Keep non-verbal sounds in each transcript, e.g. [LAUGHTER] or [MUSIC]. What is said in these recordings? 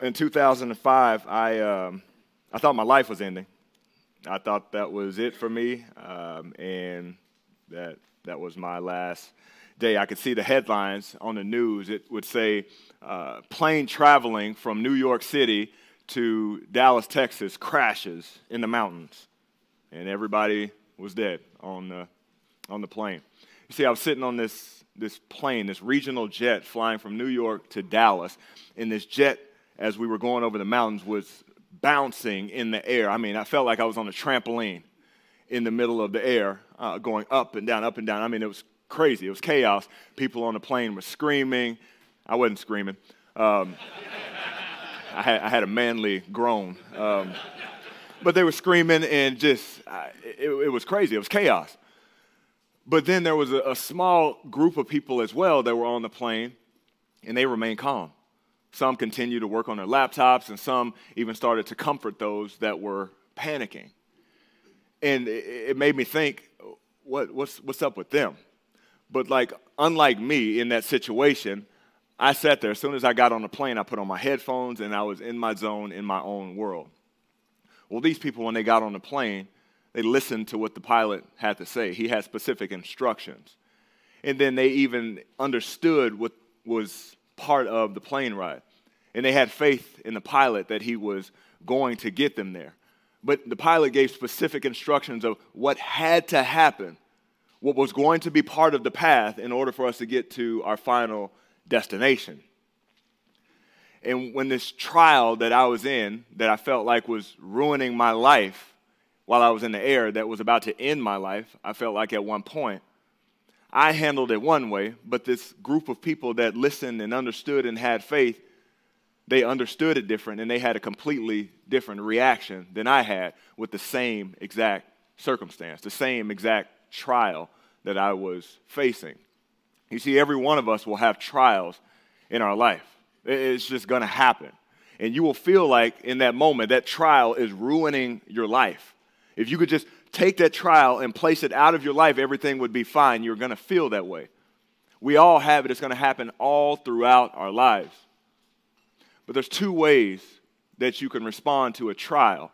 in 2005, I, um, I thought my life was ending. I thought that was it for me, um, and that, that was my last day. I could see the headlines on the news. It would say, uh, plane traveling from New York City to Dallas, Texas crashes in the mountains. And everybody was dead on the, on the plane. You see, I was sitting on this, this plane, this regional jet flying from New York to Dallas, and this jet as we were going over the mountains was bouncing in the air. I mean, I felt like I was on a trampoline in the middle of the air, uh, going up and down, up and down. I mean, it was crazy. It was chaos. People on the plane were screaming. I wasn't screaming. Um, I, had, I, had, a manly groan. Um, but they were screaming and just, it, it, was crazy. It was chaos. But then there was a, a small group of people as well that were on the plane, and they remained calm. Some continued to work on their laptops, and some even started to comfort those that were panicking. And it made me think, what, what's, what's up with them? But like, unlike me in that situation, I sat there. As soon as I got on the plane, I put on my headphones and I was in my zone, in my own world. Well, these people, when they got on the plane, they listened to what the pilot had to say. He had specific instructions. And then they even understood what was part of the plane ride. And they had faith in the pilot that he was going to get them there. But the pilot gave specific instructions of what had to happen, what was going to be part of the path in order for us to get to our final destination. And when this trial that I was in, that I felt like was ruining my life while I was in the air, that was about to end my life, I felt like at one point, I handled it one way, but this group of people that listened and understood and had faith, they understood it different and they had a completely different reaction than I had with the same exact circumstance, the same exact trial that I was facing. You see, every one of us will have trials in our life. It's just going to happen. And you will feel like in that moment that trial is ruining your life. If you could just take that trial and place it out of your life, everything would be fine. You're going to feel that way. We all have it. It's going to happen all throughout our lives. But there's two ways that you can respond to a trial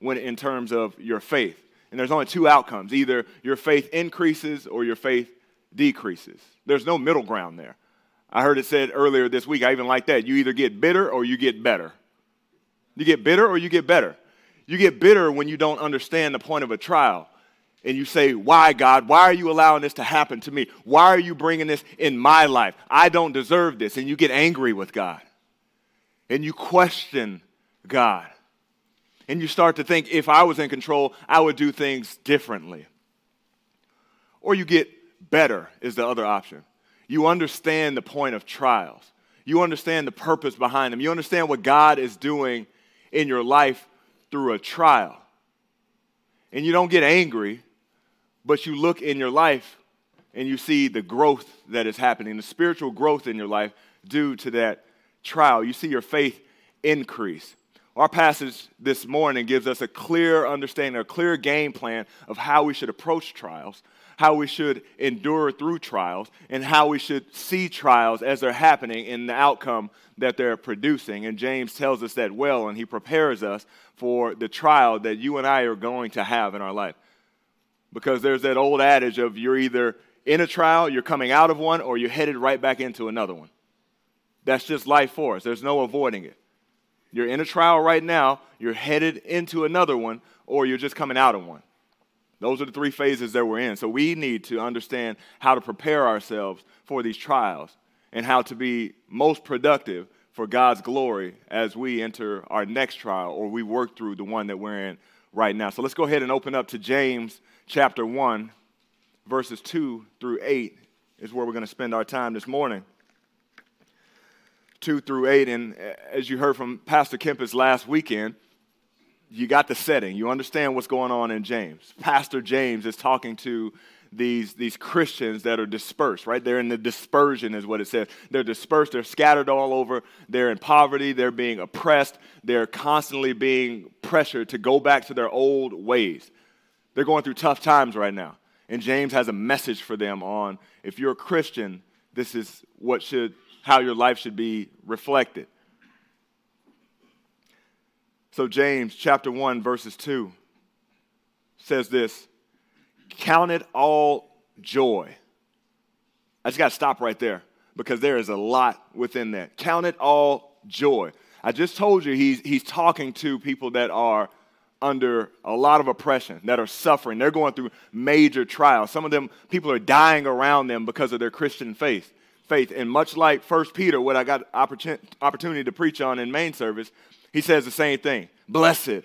when in terms of your faith. And there's only two outcomes. Either your faith increases or your faith decreases. There's no middle ground there. I heard it said earlier this week, I even like that. You either get bitter or you get better. You get bitter or you get better. You get bitter when you don't understand the point of a trial. And you say, Why, God? Why are you allowing this to happen to me? Why are you bringing this in my life? I don't deserve this. And you get angry with God. And you question God. And you start to think, if I was in control, I would do things differently. Or you get better, is the other option. You understand the point of trials. You understand the purpose behind them. You understand what God is doing in your life through a trial. And you don't get angry, but you look in your life and you see the growth that is happening, the spiritual growth in your life due to that trial. You see your faith increase. Our passage this morning gives us a clear understanding, a clear game plan of how we should approach trials, how we should endure through trials, and how we should see trials as they're happening in the outcome that they're producing. And James tells us that well, and he prepares us for the trial that you and I are going to have in our life. Because there's that old adage of you're either in a trial, you're coming out of one, or you're headed right back into another one. That's just life for us. There's no avoiding it. You're in a trial right now, you're headed into another one, or you're just coming out of one. Those are the three phases that we're in. So we need to understand how to prepare ourselves for these trials and how to be most productive for God's glory as we enter our next trial or we work through the one that we're in right now. So let's go ahead and open up to James chapter 1, verses 2 through 8 is where we're going to spend our time this morning. 2 through 8. And as you heard from Pastor Kempis last weekend, you got the setting. You understand what's going on in James. Pastor James is talking to these, these Christians that are dispersed, right? They're in the dispersion, is what it says. They're dispersed, they're scattered all over, they're in poverty, they're being oppressed, they're constantly being pressured to go back to their old ways. They're going through tough times right now. And James has a message for them on if you're a Christian, this is what should how your life should be reflected. So, James chapter 1, verses 2 says this Count it all joy. I just got to stop right there because there is a lot within that. Count it all joy. I just told you he's, he's talking to people that are under a lot of oppression, that are suffering. They're going through major trials. Some of them, people are dying around them because of their Christian faith. Faith. And much like First Peter, what I got opportunity to preach on in main service, he says the same thing. Blessed.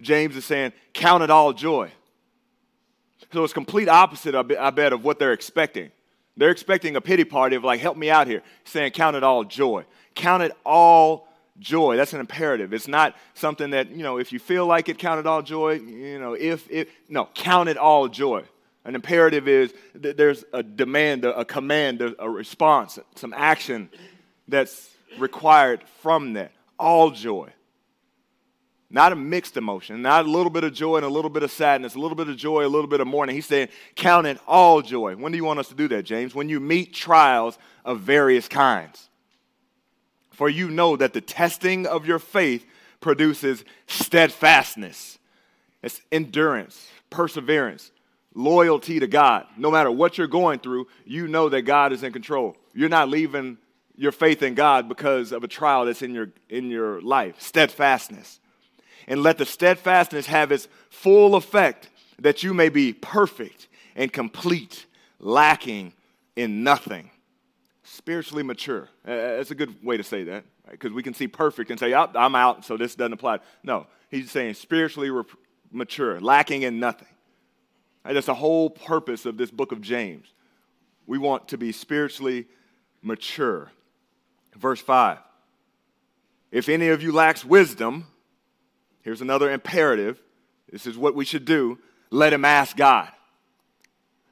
James is saying, count it all joy. So it's complete opposite, I bet, of what they're expecting. They're expecting a pity party of like, help me out here, saying, count it all joy. Count it all joy. That's an imperative. It's not something that, you know, if you feel like it, count it all joy. You know, if it, no, count it all joy. An imperative is that there's a demand, a, command, a response, some action that's required from that. All joy. Not a mixed emotion, not a little bit of joy and a little bit of sadness, a little bit of joy, a little bit of mourning. He's saying, count it all joy. When do you want us to do that, James? When you meet trials of various kinds. For you know that the testing of your faith produces steadfastness, it's endurance, perseverance, loyalty to God. No matter what you're going through, you know that God is in control. You're not leaving your faith in God because of a trial that's in your, in your life. Steadfastness. And let the steadfastness have its full effect that you may be perfect and complete, lacking in nothing spiritually mature. That's a good way to say that, because right? we can see perfect and say, I'm out, so this doesn't apply. No, he's saying spiritually mature, lacking in nothing. Right? That's the whole purpose of this book of James. We want to be spiritually mature. Verse 5 If any of you lacks wisdom, here's another imperative. This is what we should do. Let him ask God.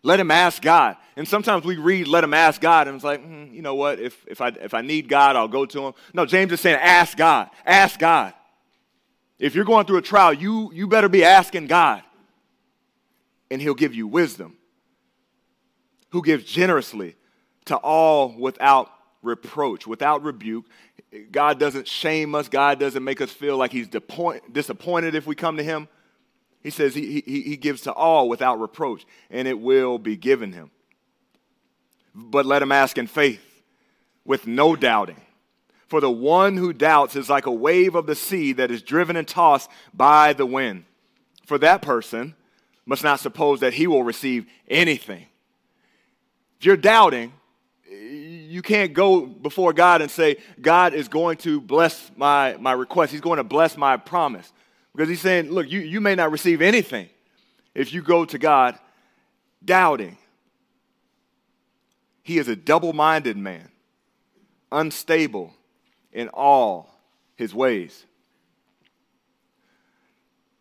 Let him ask God. And sometimes we read, let him ask God, and it's like, mm, you know what? If, if, I, if I need God, I'll go to him. No, James is saying, ask God. Ask God. If you're going through a trial, you, you better be asking God, and he'll give you wisdom. Who gives generously to all without reproach, without rebuke. God doesn't shame us, God doesn't make us feel like he's disappointed if we come to him. He says he, he, he gives to all without reproach, and it will be given him. But let him ask in faith, with no doubting. For the one who doubts is like a wave of the sea that is driven and tossed by the wind. For that person must not suppose that he will receive anything. If you're doubting, you can't go before God and say, God is going to bless my, my request. He's going to bless my promise. Because he's saying, look, you, you may not receive anything if you go to God doubting. He is a double minded man, unstable in all his ways.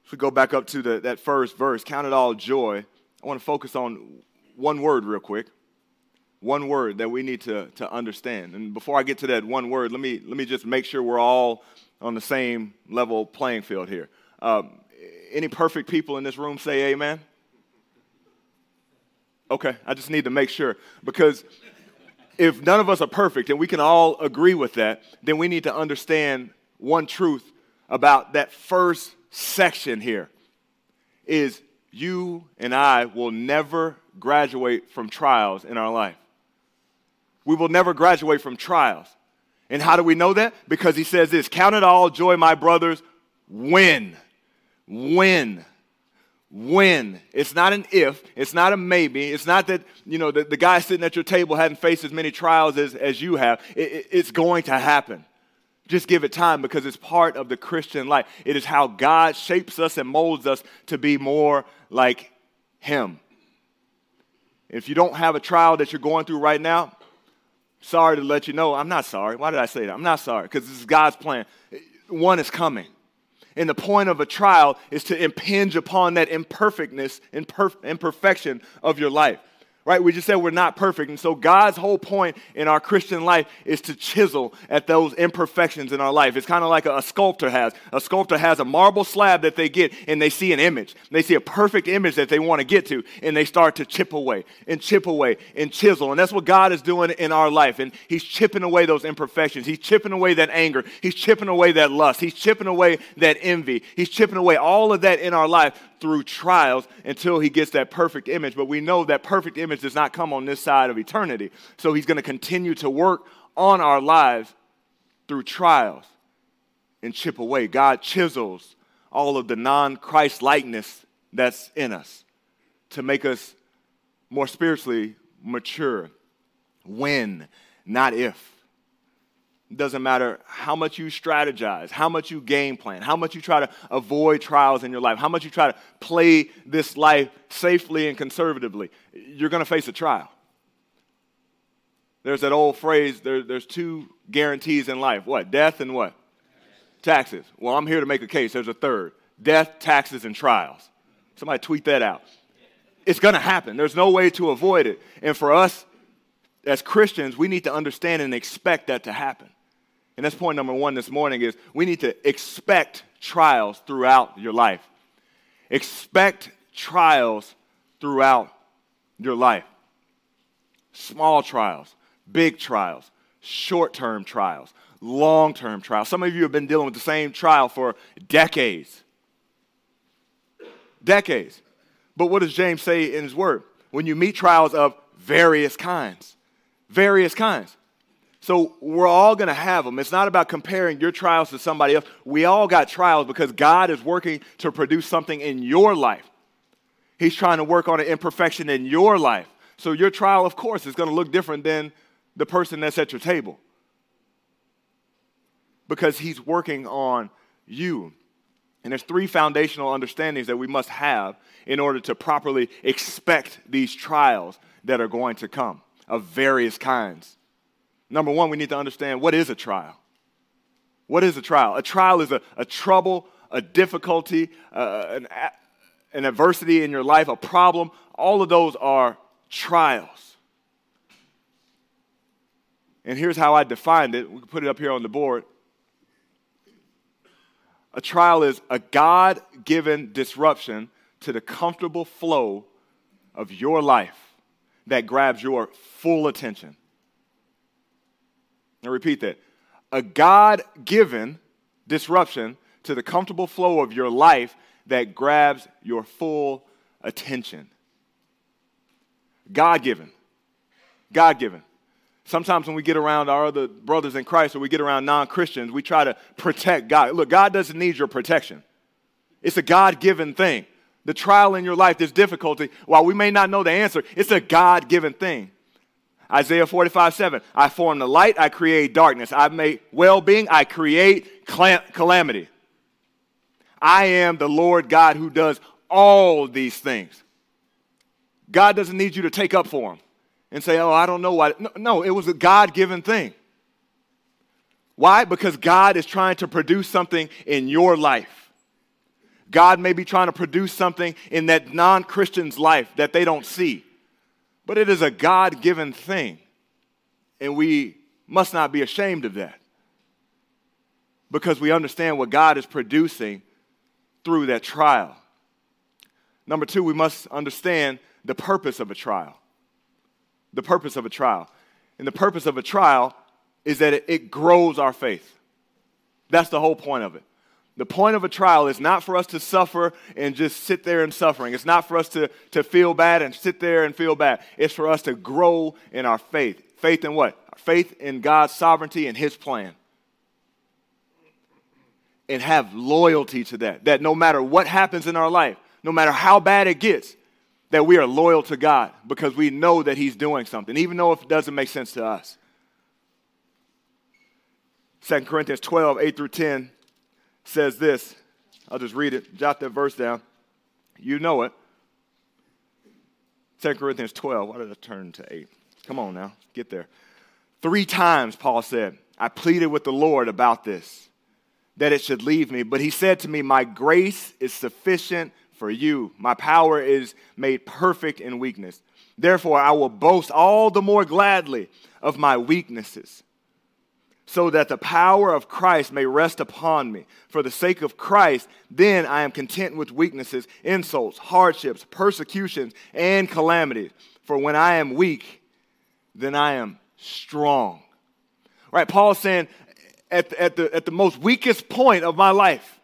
If we go back up to the, that first verse, count it all joy, I want to focus on one word real quick. One word that we need to, to understand. And before I get to that one word, let me, let me just make sure we're all on the same level playing field here. Um, any perfect people in this room say amen? Okay, I just need to make sure because if none of us are perfect and we can all agree with that, then we need to understand one truth about that first section here is you and I will never graduate from trials in our life. We will never graduate from trials. And how do we know that? Because he says this Count it all joy, my brothers, when when. When. It's not an if. It's not a maybe. It's not that, you know, the, the guy sitting at your table hadn't faced as many trials as, as you have. It, it, it's going to happen. Just give it time because it's part of the Christian life. It is how God shapes us and molds us to be more like Him. If you don't have a trial that you're going through right now, sorry to let you know, I'm not sorry. Why did I say that? I'm not sorry because this is God's plan. One is coming. And the point of a trial is to impinge upon that imperfectness, imperfection of your life. Right? We just said we're not perfect. And so God's whole point in our Christian life is to chisel at those imperfections in our life. It's kind of like a, a, sculptor has. A sculptor has a marble slab that they get and they see an image. They see a perfect image that they want to get to and they start to chip away and chip away and chisel. And that's what God is doing in our life. And He's chipping away those imperfections. He's chipping away that anger. He's chipping away that lust. He's chipping away that envy. He's chipping away all of that in our life through trials until he gets that perfect image. But we know that perfect image does not come on this side of eternity. So he's going to continue to work on our lives through trials and chip away. God chisels all of the non Christ likeness that's in us to make us more spiritually mature. When, not if. Doesn't matter how much you strategize, how much you game plan, how much you try to avoid trials in your life, how much you try to play this life safely and conservatively. You're going to face a trial. There's that old phrase there, there's two guarantees in life what? Death and what? Taxes. Well, I'm here to make a case. There's a third death, taxes, and trials. Somebody tweet that out. It's going to happen. There's no way to avoid it. And for us as Christians, we need to understand and expect that to happen. And that's point number one this morning is we need to expect trials throughout your life. Expect trials throughout your life. Small trials, big trials, short term trials, long term trials. Some of you have been dealing with the same trial for decades. Decades. But what does James say in his word? When you meet trials of various kinds, various kinds. So we're all going to have them. It's not about comparing your trials to somebody else. We all got trials because God is working to produce something in your life. He's trying to work on an imperfection in your life. So your trial, of course, is going to look different than the person that's at your table because he's working on you. And there's three foundational understandings that we must have in order to properly expect these trials that are going to come of various kinds. Number one, we need to understand what is a trial? What is a trial? A trial is a, a trouble, a difficulty, uh, an, an adversity in your life, a problem. All of those are trials. And here's how I defined it. We can put it up here on the board. A trial is a God given disruption to the comfortable flow of your life that grabs your full attention. Now, repeat that. A God given disruption to the comfortable flow of your life that grabs your full attention. God given. God given. Sometimes when we get around our other brothers in Christ or we get around non Christians, we try to protect God. Look, God doesn't need your protection, it's a God given thing. The trial in your life, this difficulty, while we may not know the answer, it's a God given thing. Isaiah 45, 7. I form the light, I create darkness. I make well being, I create calamity. I am the Lord God who does all these things. God doesn't need you to take up for him and say, Oh, I don't know why. No, no it was a God given thing. Why? Because God is trying to produce something in your life. God may be trying to produce something in that non Christian's life that they don't see. But it is a God given thing. And we must not be ashamed of that because we understand what God is producing through that trial. Number two, we must understand the purpose of a trial. The purpose of a trial. And the purpose of a trial is that it, it grows our faith. That's the whole point of it. The point of a trial is not for us to suffer and just sit there in suffering. It's not for us to, to feel bad and sit there and feel bad. It's for us to grow in our faith. Faith in what? Faith in God's sovereignty and His plan. And have loyalty to that. That no matter what happens in our life, no matter how bad it gets, that we are loyal to God because we know that He's doing something, even though it doesn't make sense to us. 2 Corinthians 12, 8 through 10 says this. I'll just read it, jot that verse down. You know it. 2 Corinthians 12. Why did I turn to 8? Come on now, get there. Three times, Paul said, I pleaded with the Lord about this, that it should leave me. But he said to me, My grace is sufficient for you. My power is made perfect in weakness. Therefore, I will boast all the more gladly of my weaknesses, so that the power of Christ may rest upon me. For the sake of Christ, then I am content with weaknesses, insults, hardships, persecutions, and calamities. For when I am weak, then I am strong. Right? Paul's saying, at, at, the, at the most weakest point of my life,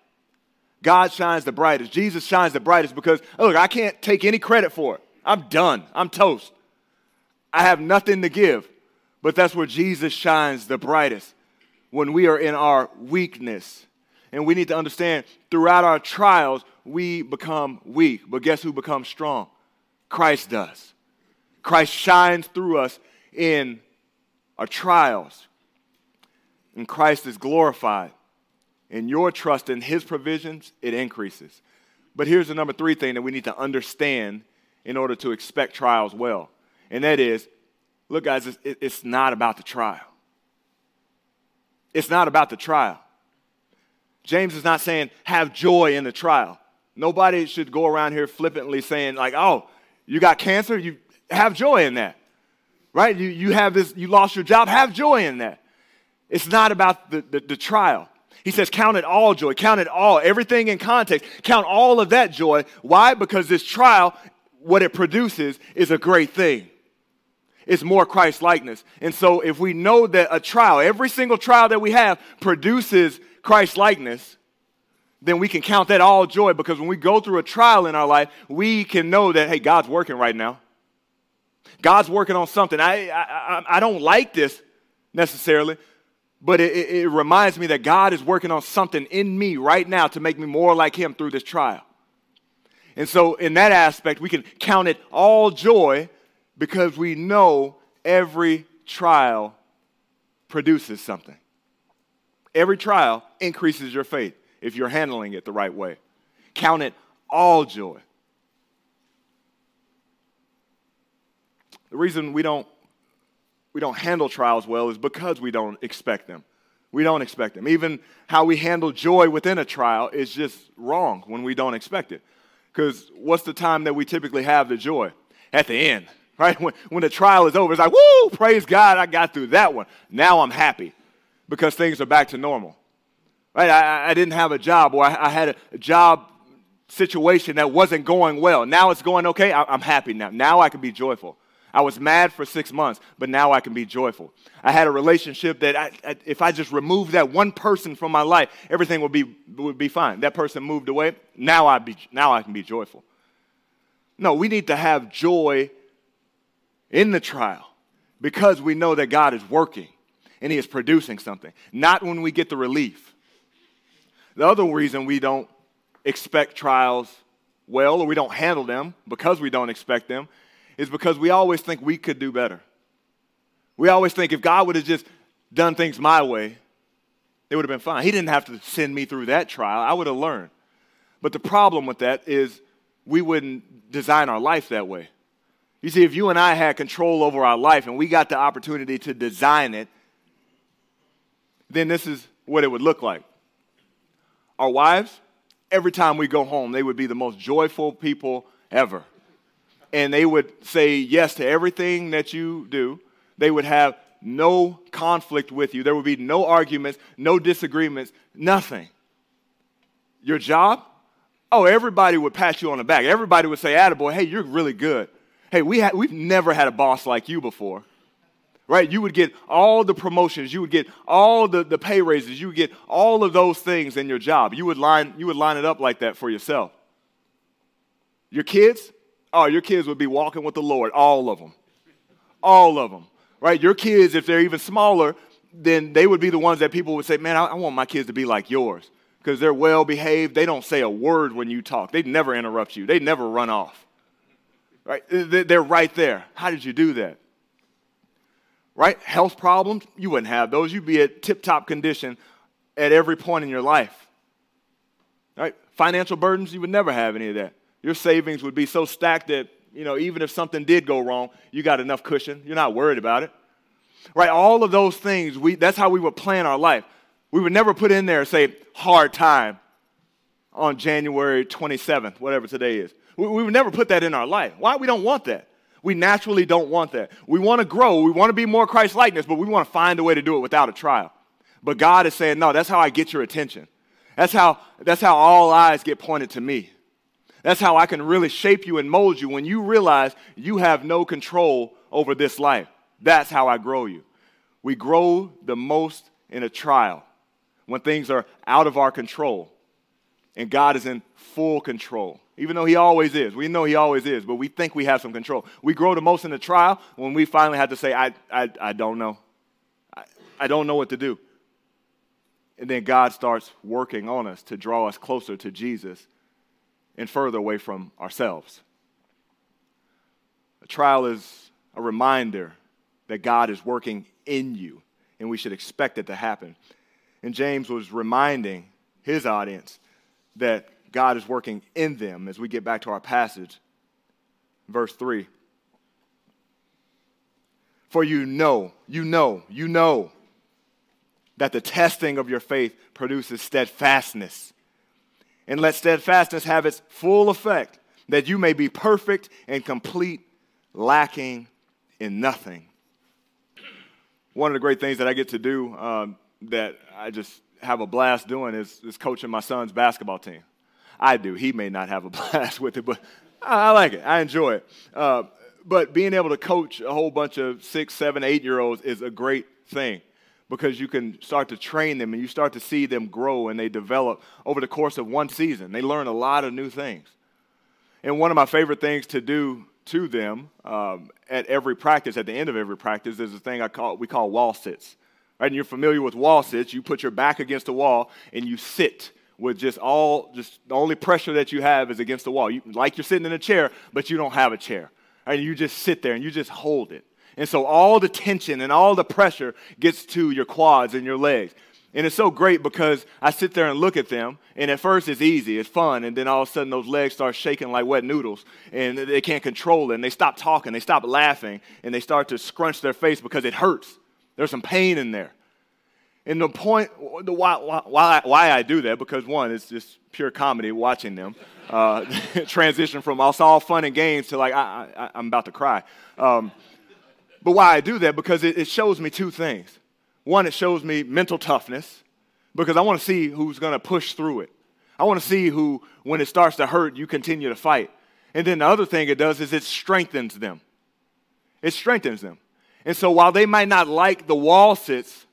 God shines the brightest. Jesus shines the brightest because, look, I can't take any credit for it. I'm done. I'm toast. I have nothing to give. But that's where Jesus shines the brightest when we are in our weakness. And we need to understand throughout our trials, we become weak. But guess who becomes strong? Christ does. Christ shines through us in our trials. And Christ is glorified. And your trust in his provisions, it increases. But here's the number three thing that we need to understand in order to expect trials well. And that is look, guys, it's, it's not about the trial. It's not about the trial. James is not saying have joy in the trial. Nobody should go around here flippantly saying, like, oh, you got cancer? You have joy in that. Right? You, you have this, you lost your job, have joy in that. It's not about the, the, the trial. He says, Count it all joy, count it all, everything in context, count all of that joy. Why? Because this trial what it produces is a great thing. It's more Christ likeness. And so, if we know that a trial, every single trial that we have, produces Christ likeness, then we can count that all joy because when we go through a trial in our life, we can know that, hey, God's working right now. God's working on something. I, I, I don't like this necessarily, but it, it, it reminds me that God is working on something in me right now to make me more like Him through this trial. And so, in that aspect, we can count it all joy because we know every trial produces something. Every trial increases your faith if you're handling it the right way. Count it all joy. The reason we don't, we don't handle trials well is because we don't expect them. We don't expect them. Even how we handle joy within a trial is just wrong when we don't expect it. Because what's the time that we typically have the joy? At the end, [LAUGHS] right? When, when the trial is over, it's like, woo, praise God, I got through that one. Now I'm happy because things are back to normal. Right? I, I didn't have a job or I, I had a job situation that wasn't going well. Now it's going okay. I, I'm happy now. Now I can be joyful. I was mad for six months, but now I can be joyful. I had a relationship that I, I, if I just removed that one person from my life, everything would be, would be fine. That person moved away. Now I, be, now I can be joyful. No, we need to have joy in the trial because we know that God is working and He is producing something, not when we get the relief. The other reason we don't expect trials well or we don't handle them because we don't expect them is because we always think we could do better. We always think if God would have just done things my way, it would have been fine. He didn't have to send me through that trial. I would have learned. But the problem with that is we wouldn't design our life that way. You see, if you and I had control over our life and we got the opportunity to design it, then this is what it would look like. Our wives, every time we go home, they would be the most joyful people ever and they would say yes to everything that you do. They would have no conflict with you. There would be no arguments, no disagreements, nothing. Your job? Oh, everybody would pat you on the back. Everybody would say, Attaboy, hey, you're really good. Hey, we ha- we've never had a boss like you before. Right? You would get all the promotions, you would get all the, the pay raises, you would get all of those things in your job. You would line, you would line it up like that for yourself. Your kids? oh, your kids would be walking with the Lord, all of them. All of them, right? Your kids, if they're even smaller, then they would be the ones that people would say, man, I, I want my kids to be like yours because they're well behaved. They don't say a word when you talk, they never interrupt you, they never run off, right? They're right there. How did you do that? Right? Health problems, you wouldn't have those. You'd be at tip top condition at every point in your life. Right? Financial burdens, you would never have any of that your savings would be so stacked that, you know, even if something did go wrong, you got enough cushion. You're not worried about it. Right? All of those things, we, that's how we would plan our life. We would never put in there, say, hard time on January 27th, whatever today is. We, would never put that in our life. Why? We don't want that. We naturally don't want that. We want to grow, we want to be more Christ likeness, but we want to find a way to do it without a trial. But God is saying, no, that's how I get your attention. That's how, that's how all eyes get pointed to me. That's how I can really shape you and mold you when you realize you have no control over this life. That's how I grow you. We grow the most in a trial when things are out of our control and God is in full control. Even though He always is. We know He always is, but we think we have some control. We grow the most in the trial when we finally have to say, I, I, I don't know. I, I don't know what to do. And then God starts working on us to draw us closer to Jesus and further away from ourselves. A trial is a reminder that God is working in you, and we should expect it to happen. And James was reminding his audience that God is working in them as we get back to our passage. Verse 3. For you know, you know, you know that the testing of your faith produces steadfastness and let steadfastness have its full effect, that you may be perfect and complete, lacking in nothing. One of the great things that I get to do um, that I just have a blast doing is, is coaching my son's basketball team. I do. He may not have a [LAUGHS] blast with it, but I, like it. I enjoy it. Uh, but being able to coach a whole bunch of six, seven, eight year olds is a great thing because you can start to train them and you start to see them grow and they develop over the course of one season. They learn a lot of new things. And one of my favorite things to do to them um, at every practice, at the end of every practice, is a thing I call we call wall sits. Right? And you're familiar with wall sits. You put your back against the wall and you sit with just all just the only pressure that you have is against the wall. You, like you're sitting in a chair, but you don't have a chair. And you just sit there and you just hold it. And so all the tension and all the pressure gets to your quads and your legs. And it's so great because I sit there and look at them, and at first it's easy, it's fun, and then all of a sudden those legs start shaking like wet noodles, and they can't control it, and they stop talking, they stop laughing, and they start to scrunch their face because it hurts. There's some pain in there. And the point, the why, why, why I do that, because one, it's just pure comedy watching them uh, [LAUGHS] transition from all fun and games to like, I, I, I'm about to cry. Um, but why I do that, because it, it shows me two things. One, it shows me mental toughness, because I want to see who's going to push through it. I want to see who, when it starts to hurt, you continue to fight. And then the other thing it does is it strengthens them. It strengthens them. And so while they might not like the wall sits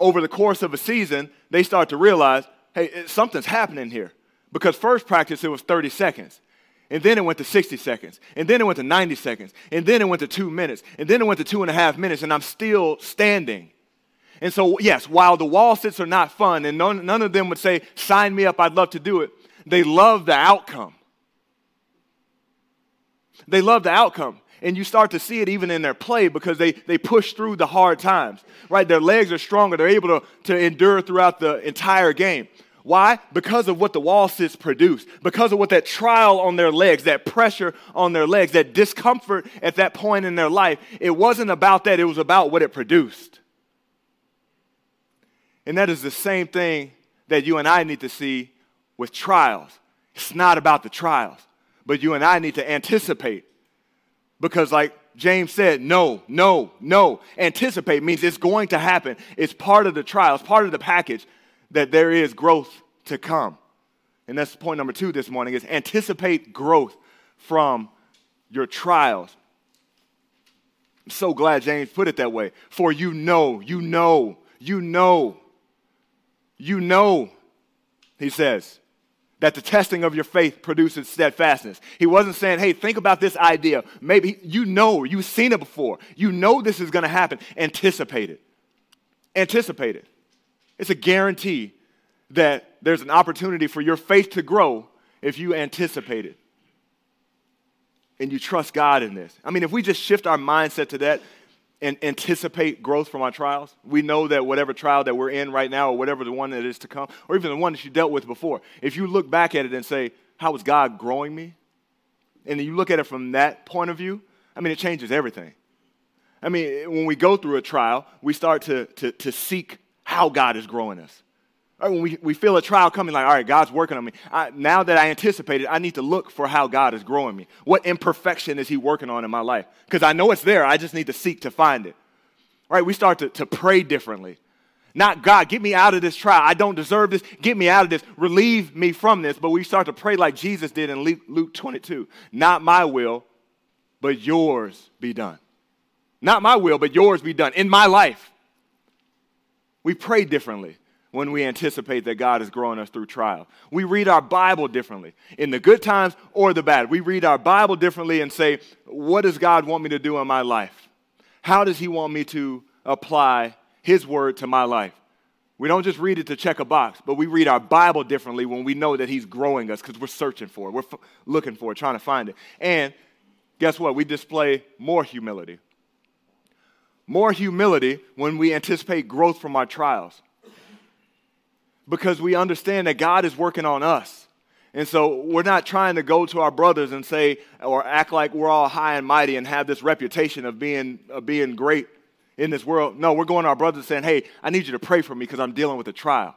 over the course of a season, they start to realize, hey, something's happening here. Because first practice, it was 30 seconds. And then it went to 60 seconds. And then it went to 90 seconds. And then it went to two minutes. And then it went to two and a half minutes. And I'm still standing. And so, yes, while the wall sits are not fun, and none, none of them would say, sign me up, I'd love to do it, they love the outcome. They love the outcome. And you start to see it even in their play because they, they push through the hard times, right? Their legs are stronger. They're able to, to endure throughout the entire game. Why? Because of what the wall sits produce, because of what that trial on their legs, that pressure on their legs, that discomfort at that point in their life. It wasn't about that, it was about what it produced. And that is the same thing that you and I need to see with trials. It's not about the trials, but you and I need to anticipate. Because, like James said, no, no, no. Anticipate means it's going to happen. It's part of the trial, it's part of the package that there is growth to come. And that's point number two this morning is anticipate growth from your trials. I'm so glad James put it that way. For you know, you know, you know, you know, he says, that the testing of your faith produces steadfastness. He wasn't saying, hey, think about this idea. Maybe you know, you've seen it before. You know this is going to happen. Anticipate it. Anticipate it. It's a guarantee that there's an opportunity for your faith to grow if you anticipate it and you trust God in this. I mean, if we just shift our mindset to that and anticipate growth from our trials, we know that whatever trial that we're in right now, or whatever the one that is to come, or even the one that you dealt with before, if you look back at it and say, How is God growing me? And you look at it from that point of view, I mean, it changes everything. I mean, when we go through a trial, we start to, to, to seek how God is growing us. Right, when we, we feel a trial coming, like, all right, God's working on me. I, now that I anticipate it, I need to look for how God is growing me. What imperfection is He working on in my life? Because I know it's there. I just need to seek to find it. All right, we start to, to pray differently. Not God, get me out of this trial. I don't deserve this. Get me out of this. Relieve me from this. But we start to pray like Jesus did in Luke 22. Not my will, but yours be done. Not my will, but yours be done in my life. We pray differently when we anticipate that God is growing us through trial. We read our Bible differently in the good times or the bad. We read our Bible differently and say, What does God want me to do in my life? How does He want me to apply His word to my life? We don't just read it to check a box, but we read our Bible differently when we know that He's growing us because we're searching for it. We're f- looking for it, trying to find it. And guess what? We display more humility. More humility when we anticipate growth from our trials because we understand that God is working on us. And so we're not trying to go to our brothers and say or act like we're all high and mighty and have this reputation of being, of being great in this world. No, we're going to our brothers saying, hey, I need you to pray for me because I'm dealing with a trial.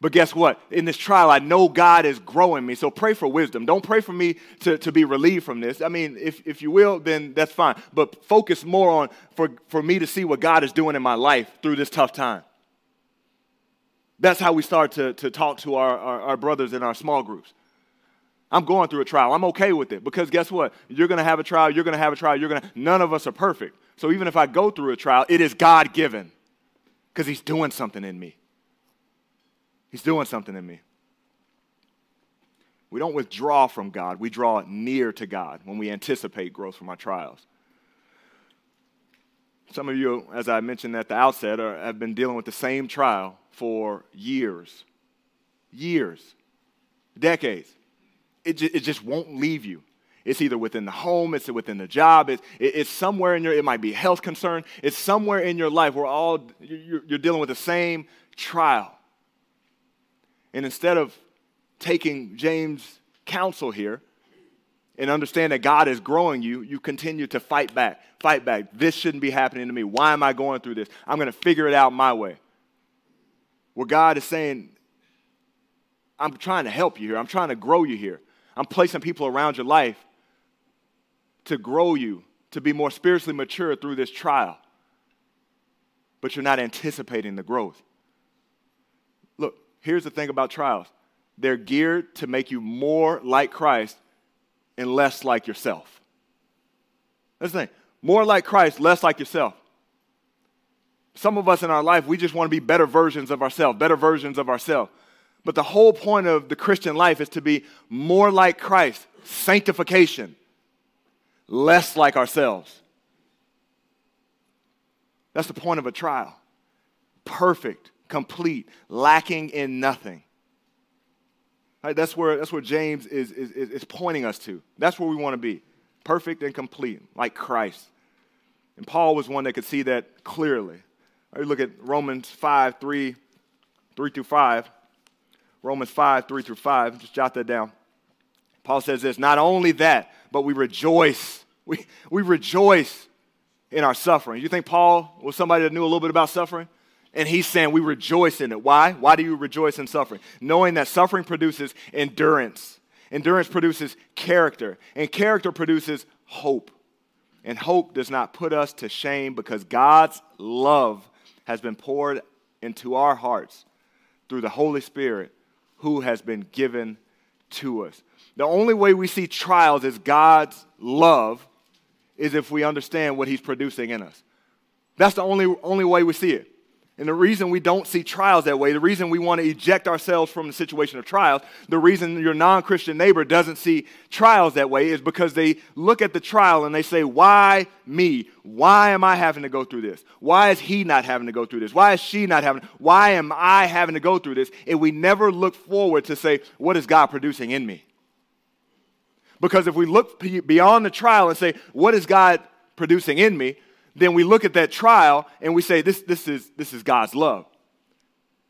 But guess what? In this trial, I know God is growing me. So pray for wisdom. Don't pray for me to, to be relieved from this. I mean, if, if you will, then that's fine. But focus more on for, for me to see what God is doing in my life through this tough time. That's how we start to, to talk to our, our, our brothers in our small groups. I'm going through a trial. I'm okay with it because guess what? You're going to have a trial. You're going to have a trial. You're going to, none of us are perfect. So even if I go through a trial, it is God given because He's doing something in me. He's doing something in me. We don't withdraw from God, we draw near to God when we anticipate growth from our trials. Some of you, as I mentioned at the outset, are, have been dealing with the same trial for years, years, decades. It, ju- it just won't leave you. It's either within the home, it's within the job, it's, it's somewhere in your, it might be health concern, it's somewhere in your life where all, you're, you're dealing with the same trial. And instead of taking James' counsel here and understand that God is growing you, you continue to fight back, fight back. This shouldn't be happening to me. Why am I going through this? I'm going to figure it out my way where God is saying, I'm trying to help you here. I'm trying to grow you here. I'm placing people around your life to grow you, to be more spiritually mature through this trial. But you're not anticipating the growth. Look, here's the thing about trials they're geared to make you more like Christ and less like yourself. That's the thing. More like Christ, less like yourself. Some of us in our life, we just want to be better versions of ourselves, better versions of ourselves. But the whole point of the Christian life is to be more like Christ, sanctification, less like ourselves. That's the point of a trial. Perfect, complete, lacking in nothing. Right, that's, where, that's where James is, is, is pointing us to. That's where we want to be perfect and complete, like Christ. And Paul was one that could see that clearly. Right, look at Romans 5, 3, 3 through 5. Romans 5, 3 through 5. Just jot that down. Paul says this Not only that, but we rejoice. [LAUGHS] We, we rejoice in our suffering. You think Paul was somebody that knew a little bit about suffering? And he's saying we rejoice in it. Why? Why do you rejoice in suffering? Knowing that suffering produces endurance. Endurance produces character. And character produces hope. And hope does not put us to shame because God's love has been poured into our hearts through the Holy Spirit who has been given to us. The only way we see trials as God's love is if we understand what He's producing in us. That's the only, only way we see it. And the reason we don't see trials that way, the reason we want to eject ourselves from the situation of trials, the reason your non Christian neighbor doesn't see trials that way is because they look at the trial and they say, Why me? Why am I having to go through this? Why is he not having to go through this? Why is she not having? Why am I having to go through this? And we never look forward to say, What is God producing in me? Because if we look beyond the trial and say, What is God producing in me? Then we look at that trial and we say, this, this, is, this is God's love.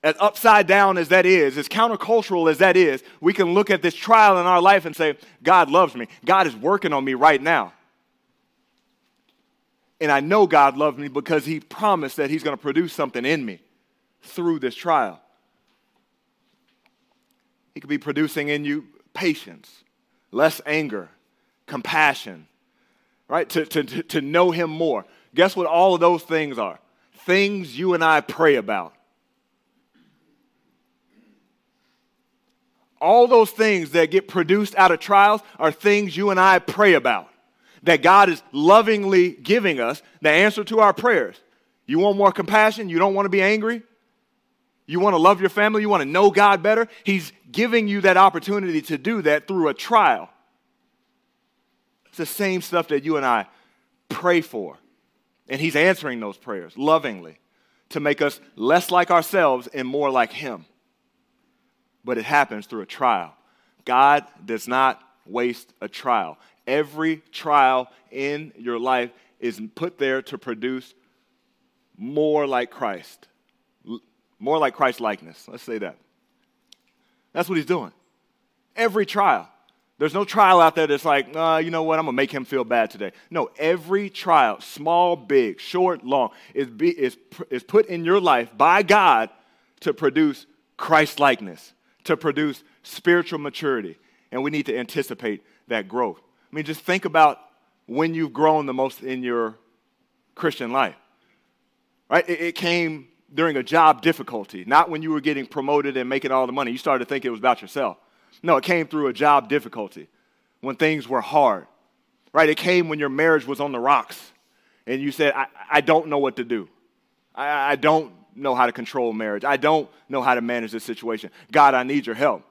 As upside down as that is, as countercultural as that is, we can look at this trial in our life and say, God loves me. God is working on me right now. And I know God loves me because He promised that He's going to produce something in me through this trial. He could be producing in you patience, less anger, compassion, right? To, to, to know Him more. Guess what all of those things are? Things you and I pray about. All those things that get produced out of trials are things you and I pray about. That God is lovingly giving us the answer to our prayers. You want more compassion? You don't want to be angry? You want to love your family? You want to know God better? He's giving you that opportunity to do that through a trial. It's the same stuff that you and I pray for. And He's answering those prayers lovingly to make us less like ourselves and more like Him. But it happens through a trial. God does not waste a trial. Every trial in your life is put there to produce more like Christ. More like Christ likeness. Let's say that. That's what he's doing. Every trial. There's no trial out there that's like, you know what, I'm to make him feel bad today. No, every trial, small, big, short, long, is, be, is, is put in your life by God to produce Christ likeness, to produce spiritual maturity. And we need to anticipate that growth. I mean, just think about when you've grown the most in your Christian life, right? It, it came during a job difficulty, not when you were getting promoted and making all the money. You started to think it was about yourself. No, it came through a job difficulty when things were hard, right? It came when your marriage was on the rocks and you said, I, I don't know what to do. I, I don't know how to control marriage. I don't know how to manage this situation. God, I need your help.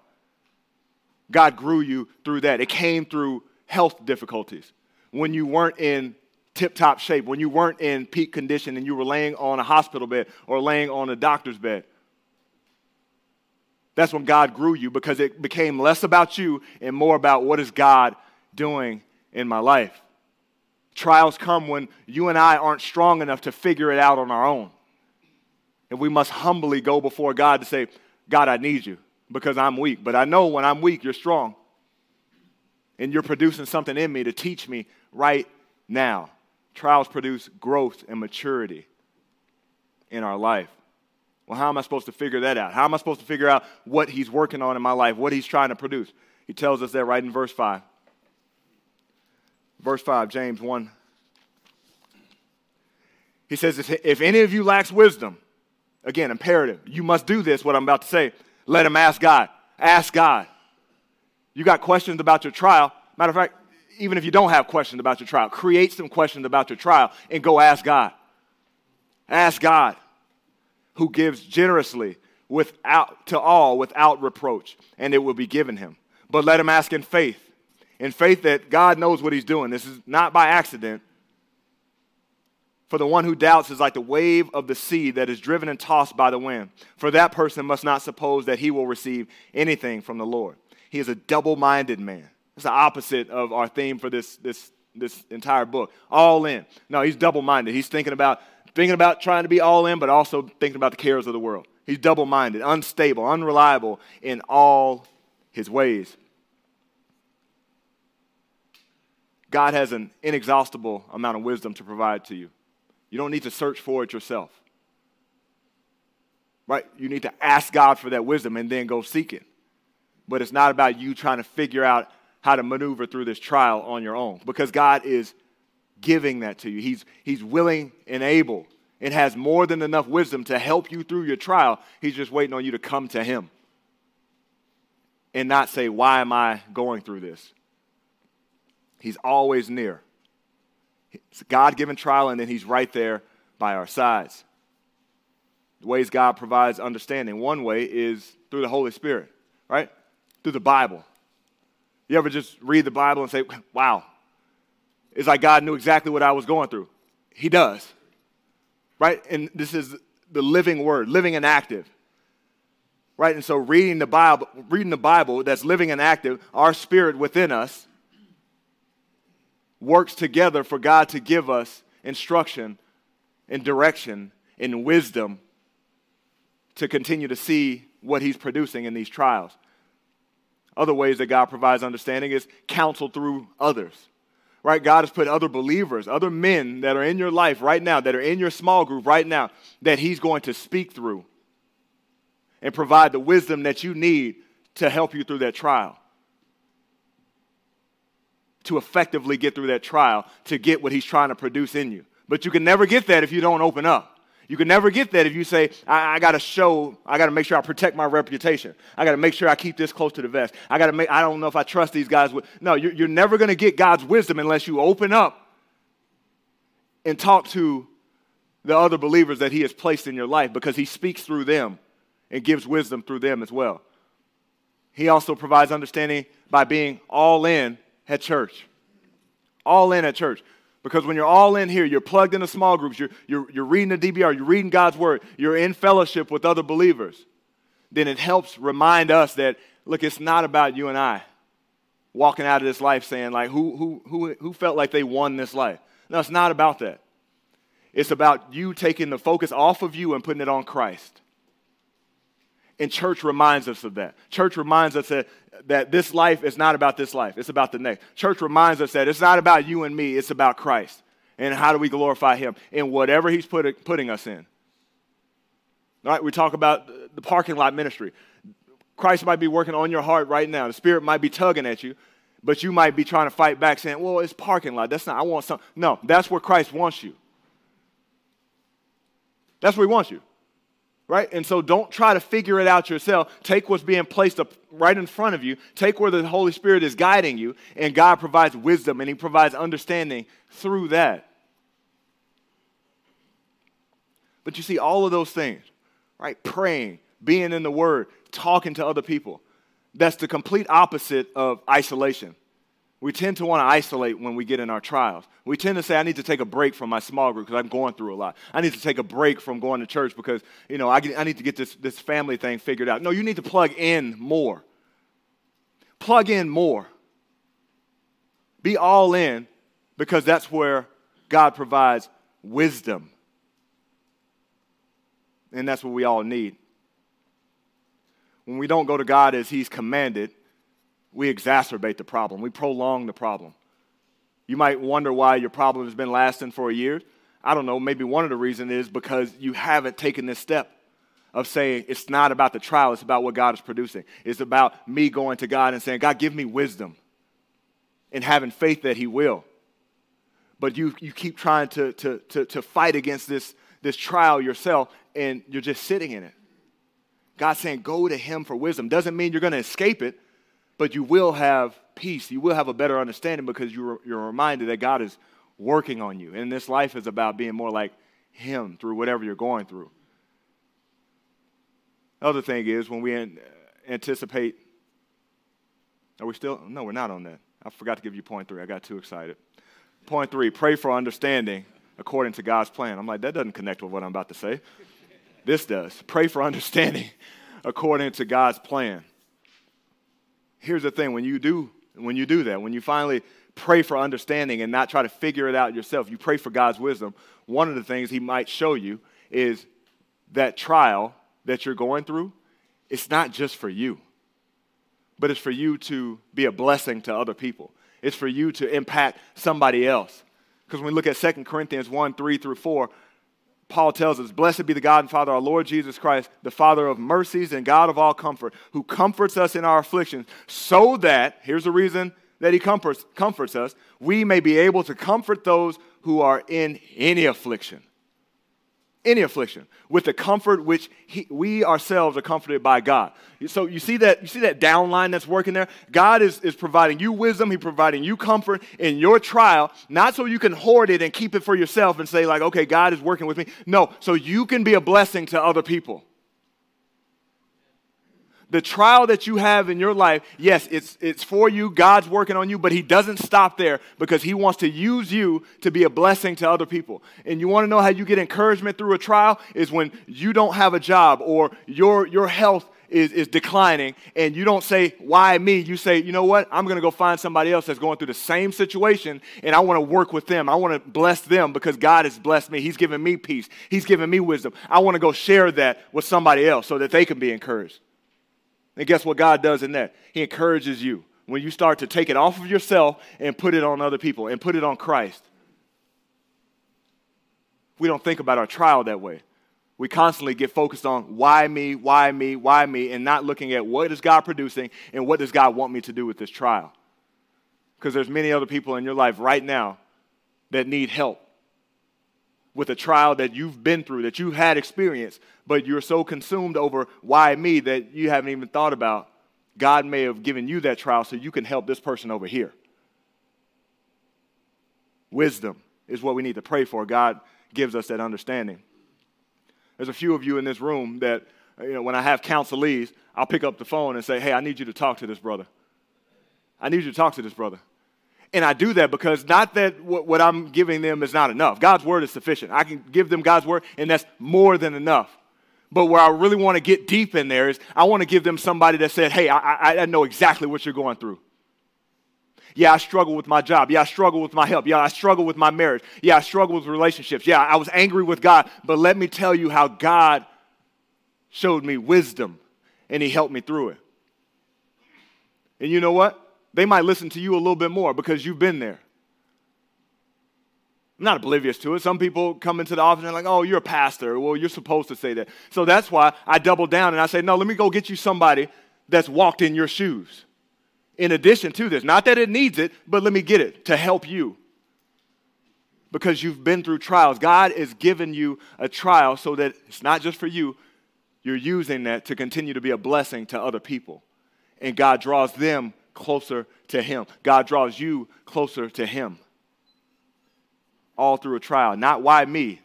God grew you through that. It came through health difficulties when you weren't in tip top shape, when you weren't in peak condition and you were laying on a hospital bed or laying on a doctor's bed. That's when God grew you because it became less about you and more about what is God doing in my life. Trials come when you and I aren't strong enough to figure it out on our own. And we must humbly go before God to say, God, I need you because I'm weak. But I know when I'm weak, you're strong. And you're producing something in me to teach me right now. Trials produce growth and maturity in our life. Well, how am I supposed to figure that out? How am I supposed to figure out what he's working on in my life, what he's trying to produce? He tells us that right in verse 5. Verse 5, James 1. He says, If any of you lacks wisdom, again, imperative, you must do this, what I'm about to say. Let him ask God. Ask God. You got questions about your trial. Matter of fact, even if you don't have questions about your trial, create some questions about your trial and go ask God. Ask God, who gives generously without, to all without reproach, and it will be given him. But let him ask in faith, in faith that God knows what he's doing. This is not by accident. For the one who doubts is like the wave of the sea that is driven and tossed by the wind. For that person must not suppose that he will receive anything from the Lord. He is a double minded man. It's the opposite of our theme for this, this, this entire book. All in. No, he's double minded. He's thinking about, thinking about trying to be all in, but also thinking about the cares of the world. He's double minded, unstable, unreliable in all his ways. God has an inexhaustible amount of wisdom to provide to you. You don't need to search for it yourself. Right? You need to ask God for that wisdom and then go seek it. But it's not about you trying to figure out how to maneuver through this trial on your own because God is giving that to you. He's, he's willing and able and has more than enough wisdom to help you through your trial. He's just waiting on you to come to Him and not say, Why am I going through this? He's always near. It's a God given trial, and then He's right there by our sides. The ways God provides understanding. One way is through the Holy Spirit, right? Through the Bible. You ever just read the Bible and say, wow, it's like God knew exactly what I was going through? He does. Right? And this is the living word, living and active. Right? And so reading the Bible, reading the Bible that's living and active, our spirit within us works together for God to give us instruction and direction and wisdom to continue to see what he's producing in these trials. Other ways that God provides understanding is counsel through others. Right? God has put other believers, other men that are in your life right now, that are in your small group right now, that He's going to speak through and provide the wisdom that you need to help you through that trial, to effectively get through that trial, to get what He's trying to produce in you. But you can never get that if you don't open up. You can never get that if you say, I, I got to show, I got to make sure I protect my reputation. I got to make sure I keep this close to the vest. I got to make, I don't know if I trust these guys. With no, you're, you're never going to get God's wisdom unless you open up and talk to the other believers that He has placed in your life because He speaks through them and gives wisdom through them as well. He also provides understanding by being all in at church. All in at church. Because when you're all in here, you're plugged into small groups, you're, you're, you're reading the DBR, you're reading God's word, you're in fellowship with other believers, then it helps remind us that, look, it's not about you and I walking out of this life saying, like, who, who, who, who felt like they won this life? No, it's not about that. It's about you taking the focus off of you and putting it on Christ. And church reminds us of that. Church reminds us that, that this life is not about this life, it's about the next. Church reminds us that it's not about you and me, it's about Christ. And how do we glorify Him in whatever He's put, putting us in? All right, we talk about the parking lot ministry. Christ might be working on your heart right now. The Spirit might be tugging at you, but you might be trying to fight back saying, well, it's parking lot. That's not, I want something. No, that's where Christ wants you. That's where He wants you right? And so don't try to figure it out yourself. Take what's being placed up right in front of you, take where the Holy Spirit is guiding you, and God provides wisdom and He provides understanding through that. But you see, all of those things, right? Praying, being in the Word, talking to other people, that's the complete opposite of isolation. We tend to want to isolate when we get in our trials. We tend to say, I need to take a break from my small group because I'm going through a lot. I need to take a break from going to church because, you know, I, I need to get this, this family thing figured out. No, you need to plug in more. Plug in more. Be all in because that's where God provides wisdom. And that's what we all need. When we don't go to God as He's commanded, we exacerbate the problem, we prolong the problem. You might wonder why your problem has been lasting for a year. I don't know, maybe one of the reasons is because you haven't taken this step of saying it's not about the trial, it's about what God is producing. It's about me going to God and saying, God, give me wisdom and having faith that He will. But you, you keep trying to, to, to, to fight against this, this trial yourself and you're just sitting in it. God's saying, go to Him for wisdom. Doesn't mean you're going to escape it, but you will have peace. You will have a better understanding because you're, you're reminded that God is working on you. And this life is about being more like Him through whatever you're going through. The other thing is when we uh, anticipate, are we still? No, we're not on that. I forgot to give you point three. I got too excited. Point three pray for understanding according to God's plan. I'm like, that doesn't connect with what I'm about to say. this does. Pray for [LAUGHS] understanding according to God's plan here's the thing when you do when you do that when you finally pray for understanding and not try to figure it out yourself you pray for god's wisdom one of the things he might show you is that trial that you're going through it's not just for you but it's for you to be a blessing to other people. It's for you to impact somebody else. Because when we look at 2 corinthians 1 3 through 4 Paul tells us, Blessed be the God and Father, our Lord Jesus Christ, the Father of mercies and God of all comfort, who comforts us in our afflictions, so that, here's the reason that he comforts, comforts us, we may be able to comfort those who are in any affliction any affliction with the comfort which he, we ourselves are comforted by God. So you see that you see that downline that's working there? God is, is providing you wisdom, He's providing you comfort in your trial, not so you can hoard it and keep it for yourself and say, like, okay, God is working with me. No, so you can be a blessing to other people the trial that you have in your life, yes, it's, it's for you. God's working on you, but He doesn't stop there because He wants to use you to be a blessing to other people. And you want to know how you get encouragement through a trial? Is when you don't have a job or your, your health is, is declining and you don't say, Why me? You say, You know what? I'm going to go find somebody else that's going through the same situation and I want to work with them. I want to bless them because God has blessed me. He's given me peace, He's given me wisdom. I want to go share that with somebody else so that they can be encouraged. And guess what God does in that? He encourages you when you start to take it off of yourself and put it on other people and put it on Christ. We don't think about our trial that way. We constantly get focused on why me, why me, why me, and not looking at what is God producing and what does God want me to do with this trial. Because there's many other people in your life right now that need help with a trial that you've been through, that you've had experience, but you're so consumed over why me that you haven't even thought about God may have given you that trial so you can help this person over here. Wisdom is what we need to pray for. God gives us that understanding. There's a few of you in this room that, you know, when I have counselees, I'll pick up the phone and say, hey, I need you to talk to this brother. I need you to talk to this brother. And I do that because not that what, what I'm giving them is not enough. God's word is sufficient. I can give them God's word, and that's more than enough. But where I really want to get deep in there is I want to give them somebody that said, hey, I, I, I know exactly what you're going through. Yeah, I struggle with my job. Yeah, I struggle with my help. Yeah, I struggle with my marriage. Yeah, I struggle with relationships. Yeah, I was angry with God. But let me tell you how God showed me wisdom and He helped me through it. And you know what? They might listen to you a little bit more because you've been there. I'm not oblivious to it. Some people come into the office and they're like, oh, you're a pastor. Well, you're supposed to say that. So that's why I double down and I say, no, let me go get you somebody that's walked in your shoes in addition to this. Not that it needs it, but let me get it to help you. Because you've been through trials. God is giving you a trial so that it's not just for you, you're using that to continue to be a blessing to other people. And God draws them closer to Him. God draws you closer to Him. All through a trial. Not why me,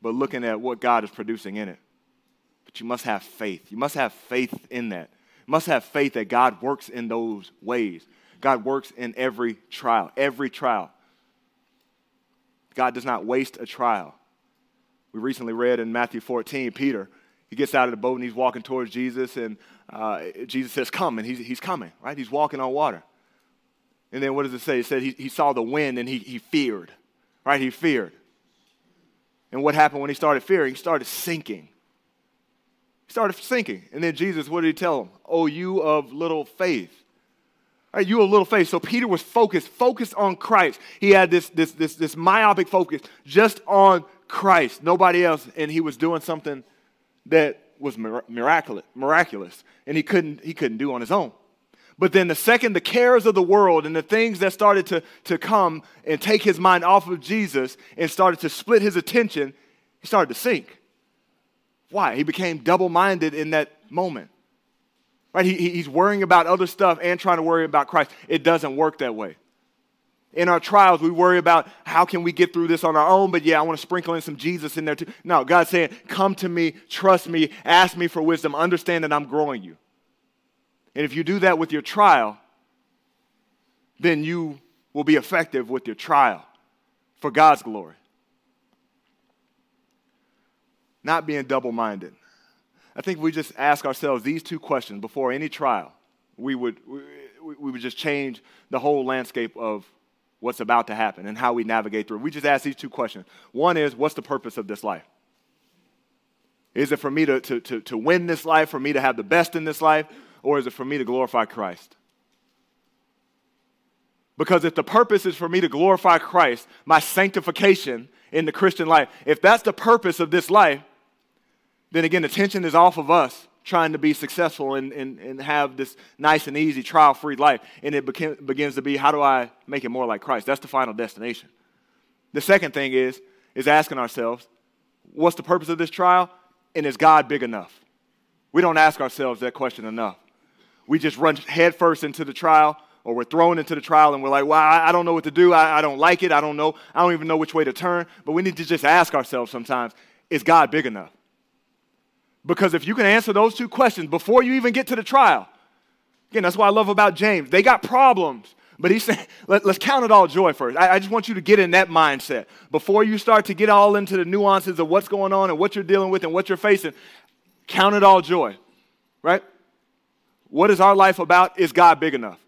but looking at what God is producing in it. But you must have faith. You must have faith in that must have faith that God works in those ways. God works in every trial, every trial. God does not waste a trial. We recently read in Matthew 14, Peter, he gets out of the boat and he's walking towards Jesus, and uh, Jesus says, Come, and he's, he's coming, right? He's walking on water. And then what does it say? It said he, he saw the wind and he, he feared, right? He feared. And what happened when he started fearing? He started sinking He started sinking. And then Jesus, what did he tell him? Oh, you of little faith. Right, you of little faith. So Peter was focused, focused on Christ. He had this, this, this, this myopic focus just on Christ, nobody else. And he was doing something that was miraculous, miraculous, and he couldn't, he couldn't do on his own. But then the second the cares of the world and the things that started to, to come and take his mind off of Jesus and started to split his attention, he started to sink. Why? He became double minded in that moment. Right? He, he's worrying about other stuff and trying to worry about Christ. It doesn't work that way. In our trials, we worry about how can we get through this on our own, but yeah, I want to sprinkle in some Jesus in there too. No, God's saying, come to me, trust me, ask me for wisdom, understand that I'm growing you. And if you do that with your trial, then you will be effective with your trial for God's glory not being double minded. I think we just ask ourselves these two questions before any trial, we would, we, we would just change the whole landscape of what's about to happen and how we navigate through. We just ask these two questions. One is, what's the purpose of this life? Is it for me to, to, to, to win this life, for me to have the best in this life, or is it for me to glorify Christ? Because if the purpose is for me to glorify Christ, my sanctification in the Christian life, if that's the purpose of this life, then again, the tension is off of us trying to be successful and, and, and have this nice and easy trial free life. And it beca- begins to be how do I make it more like Christ? That's the final destination. The second thing is, is asking ourselves, what's the purpose of this trial? And is God big enough? We don't ask ourselves that question enough. We just run headfirst into the trial, or we're thrown into the trial and we're like, well, I, don't know what to do. I, I don't like it. I don't know. I don't even know which way to turn. But we need to just ask ourselves sometimes, is God big enough? Because if you can answer those two questions before you even get to the trial, again, that's what I love about James. They got problems, but he's saying, [LAUGHS] Let, us count it all joy first. I, I just want you to get in that mindset. Before you start to get all into the nuances of what's going on and what you're dealing with and what you're facing, count it all joy, right? What is our life about? Is God big enough?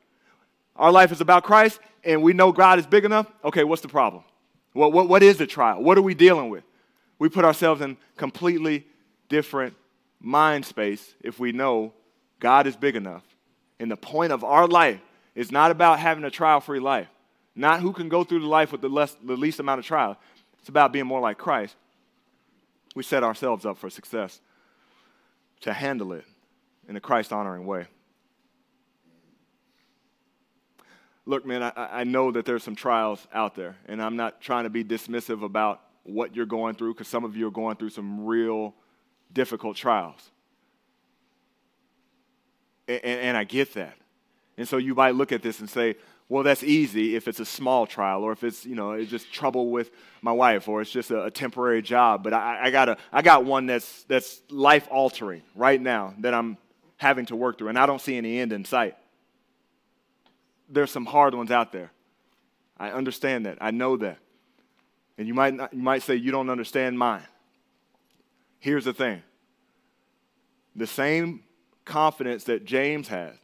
Our life is about Christ, and we know God is big enough. Okay, what's the problem? What, what, what is the trial? What are we dealing with? We put ourselves in completely different mind space if we know God is big enough. And the point of our life is not about having a trial free life, not who can go through the life with the, less, the least amount of trials. It's about being more like Christ. we set ourselves up for success to handle it in a Christ honoring way. Look, man, I, I know that there's some trials out there, and I'm not trying to be dismissive about what you're going through because some of you are going through some real difficult trials. And, and, I get that. And so you might look at this and say, well, that's easy if it's a small trial or if it's, you know, it's just trouble with my wife or it's just a, a temporary job. But I, I, got a, I got one that's, that's life altering right now that I'm having to work through, and I don't see any end in sight. There's some hard ones out there. I understand that. I know that. And you might, not, you might say, you don't understand mine. Here's the thing the same confidence that James had,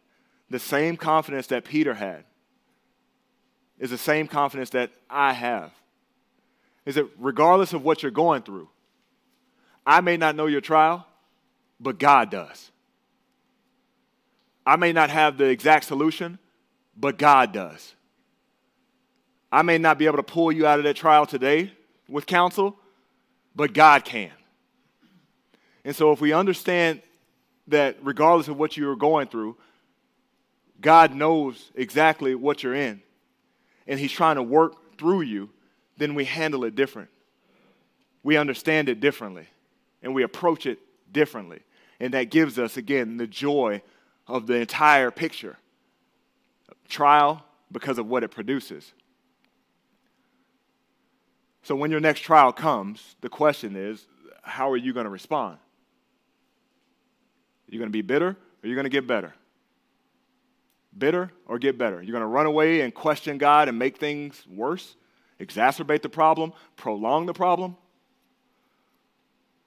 the same confidence that Peter had, is the same confidence that I have. Is that regardless of what you're going through, I may not know your trial, but God does. I may not have the exact solution, but God does. I may not be able to pull you out of that trial today with counsel, but God can. And so, if we understand that regardless of what you're going through, God knows exactly what you're in, and He's trying to work through you, then we handle it different. We understand it differently, and we approach it differently. And that gives us, again, the joy of the entire picture. Trial because of what it produces. So when your next trial comes, the question is how are you going to respond? You going to be bitter or you're you going to get better? Bitter or get better? You're going to run away and question God and make things worse, exacerbate the problem, prolong the problem?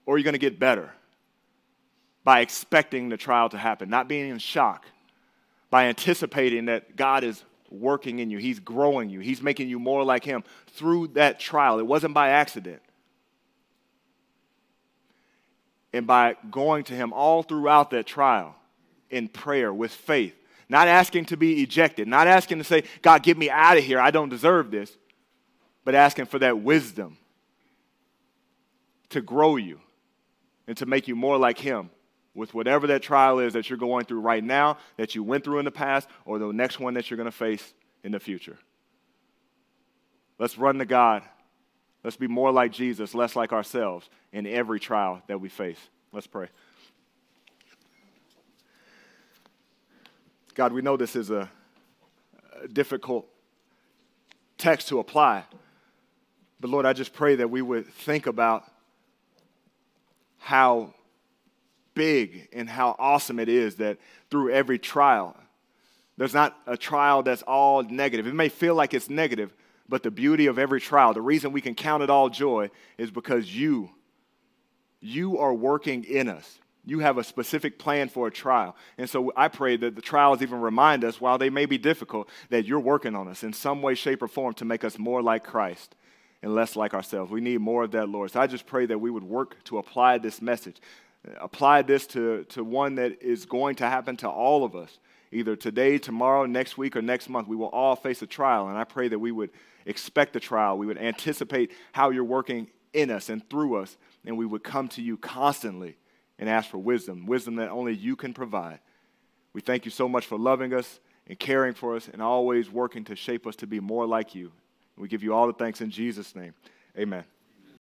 Or are you going to get better by expecting the trial to happen, not being in shock, by anticipating that God is working in you, He's growing you, He's making you more like Him through that trial? It wasn't by accident and by going to Him all throughout that trial in prayer with faith, not asking to be ejected, not asking to say, God, get me out of here, I don't deserve this, but asking for that wisdom to grow you and to make you more like Him with whatever that trial is that you're going through right now, that you went through in the past, or the next one that you're going to face in the future. Let's run to God Let's be more like Jesus, less like ourselves in every trial that we face. Let's pray. God, we know this is a, difficult text to apply. But Lord, I just pray that we would think about how big and how awesome it is that through every trial, there's not a trial that's all negative. It may feel like it's negative, but the beauty of every trial, the reason we can count it all joy is because you, you are working in us. You have a specific plan for a trial. And so I pray that the trials even remind us, while they may be difficult, that you're working on us in some way, shape, or form to make us more like Christ and less like ourselves. We need more of that, Lord. So I just pray that we would work to apply this message, apply this to, to one that is going to happen to all of us, either today, tomorrow, next week, or next month. We will all face a trial. And I pray that we would expect the trial. We would anticipate how you're working in us and through us, and we would come to you constantly and ask for wisdom, wisdom that only you can provide. We thank you so much for loving us and caring for us and always working to shape us to be more like you. We give you all the thanks in Jesus' name. Amen.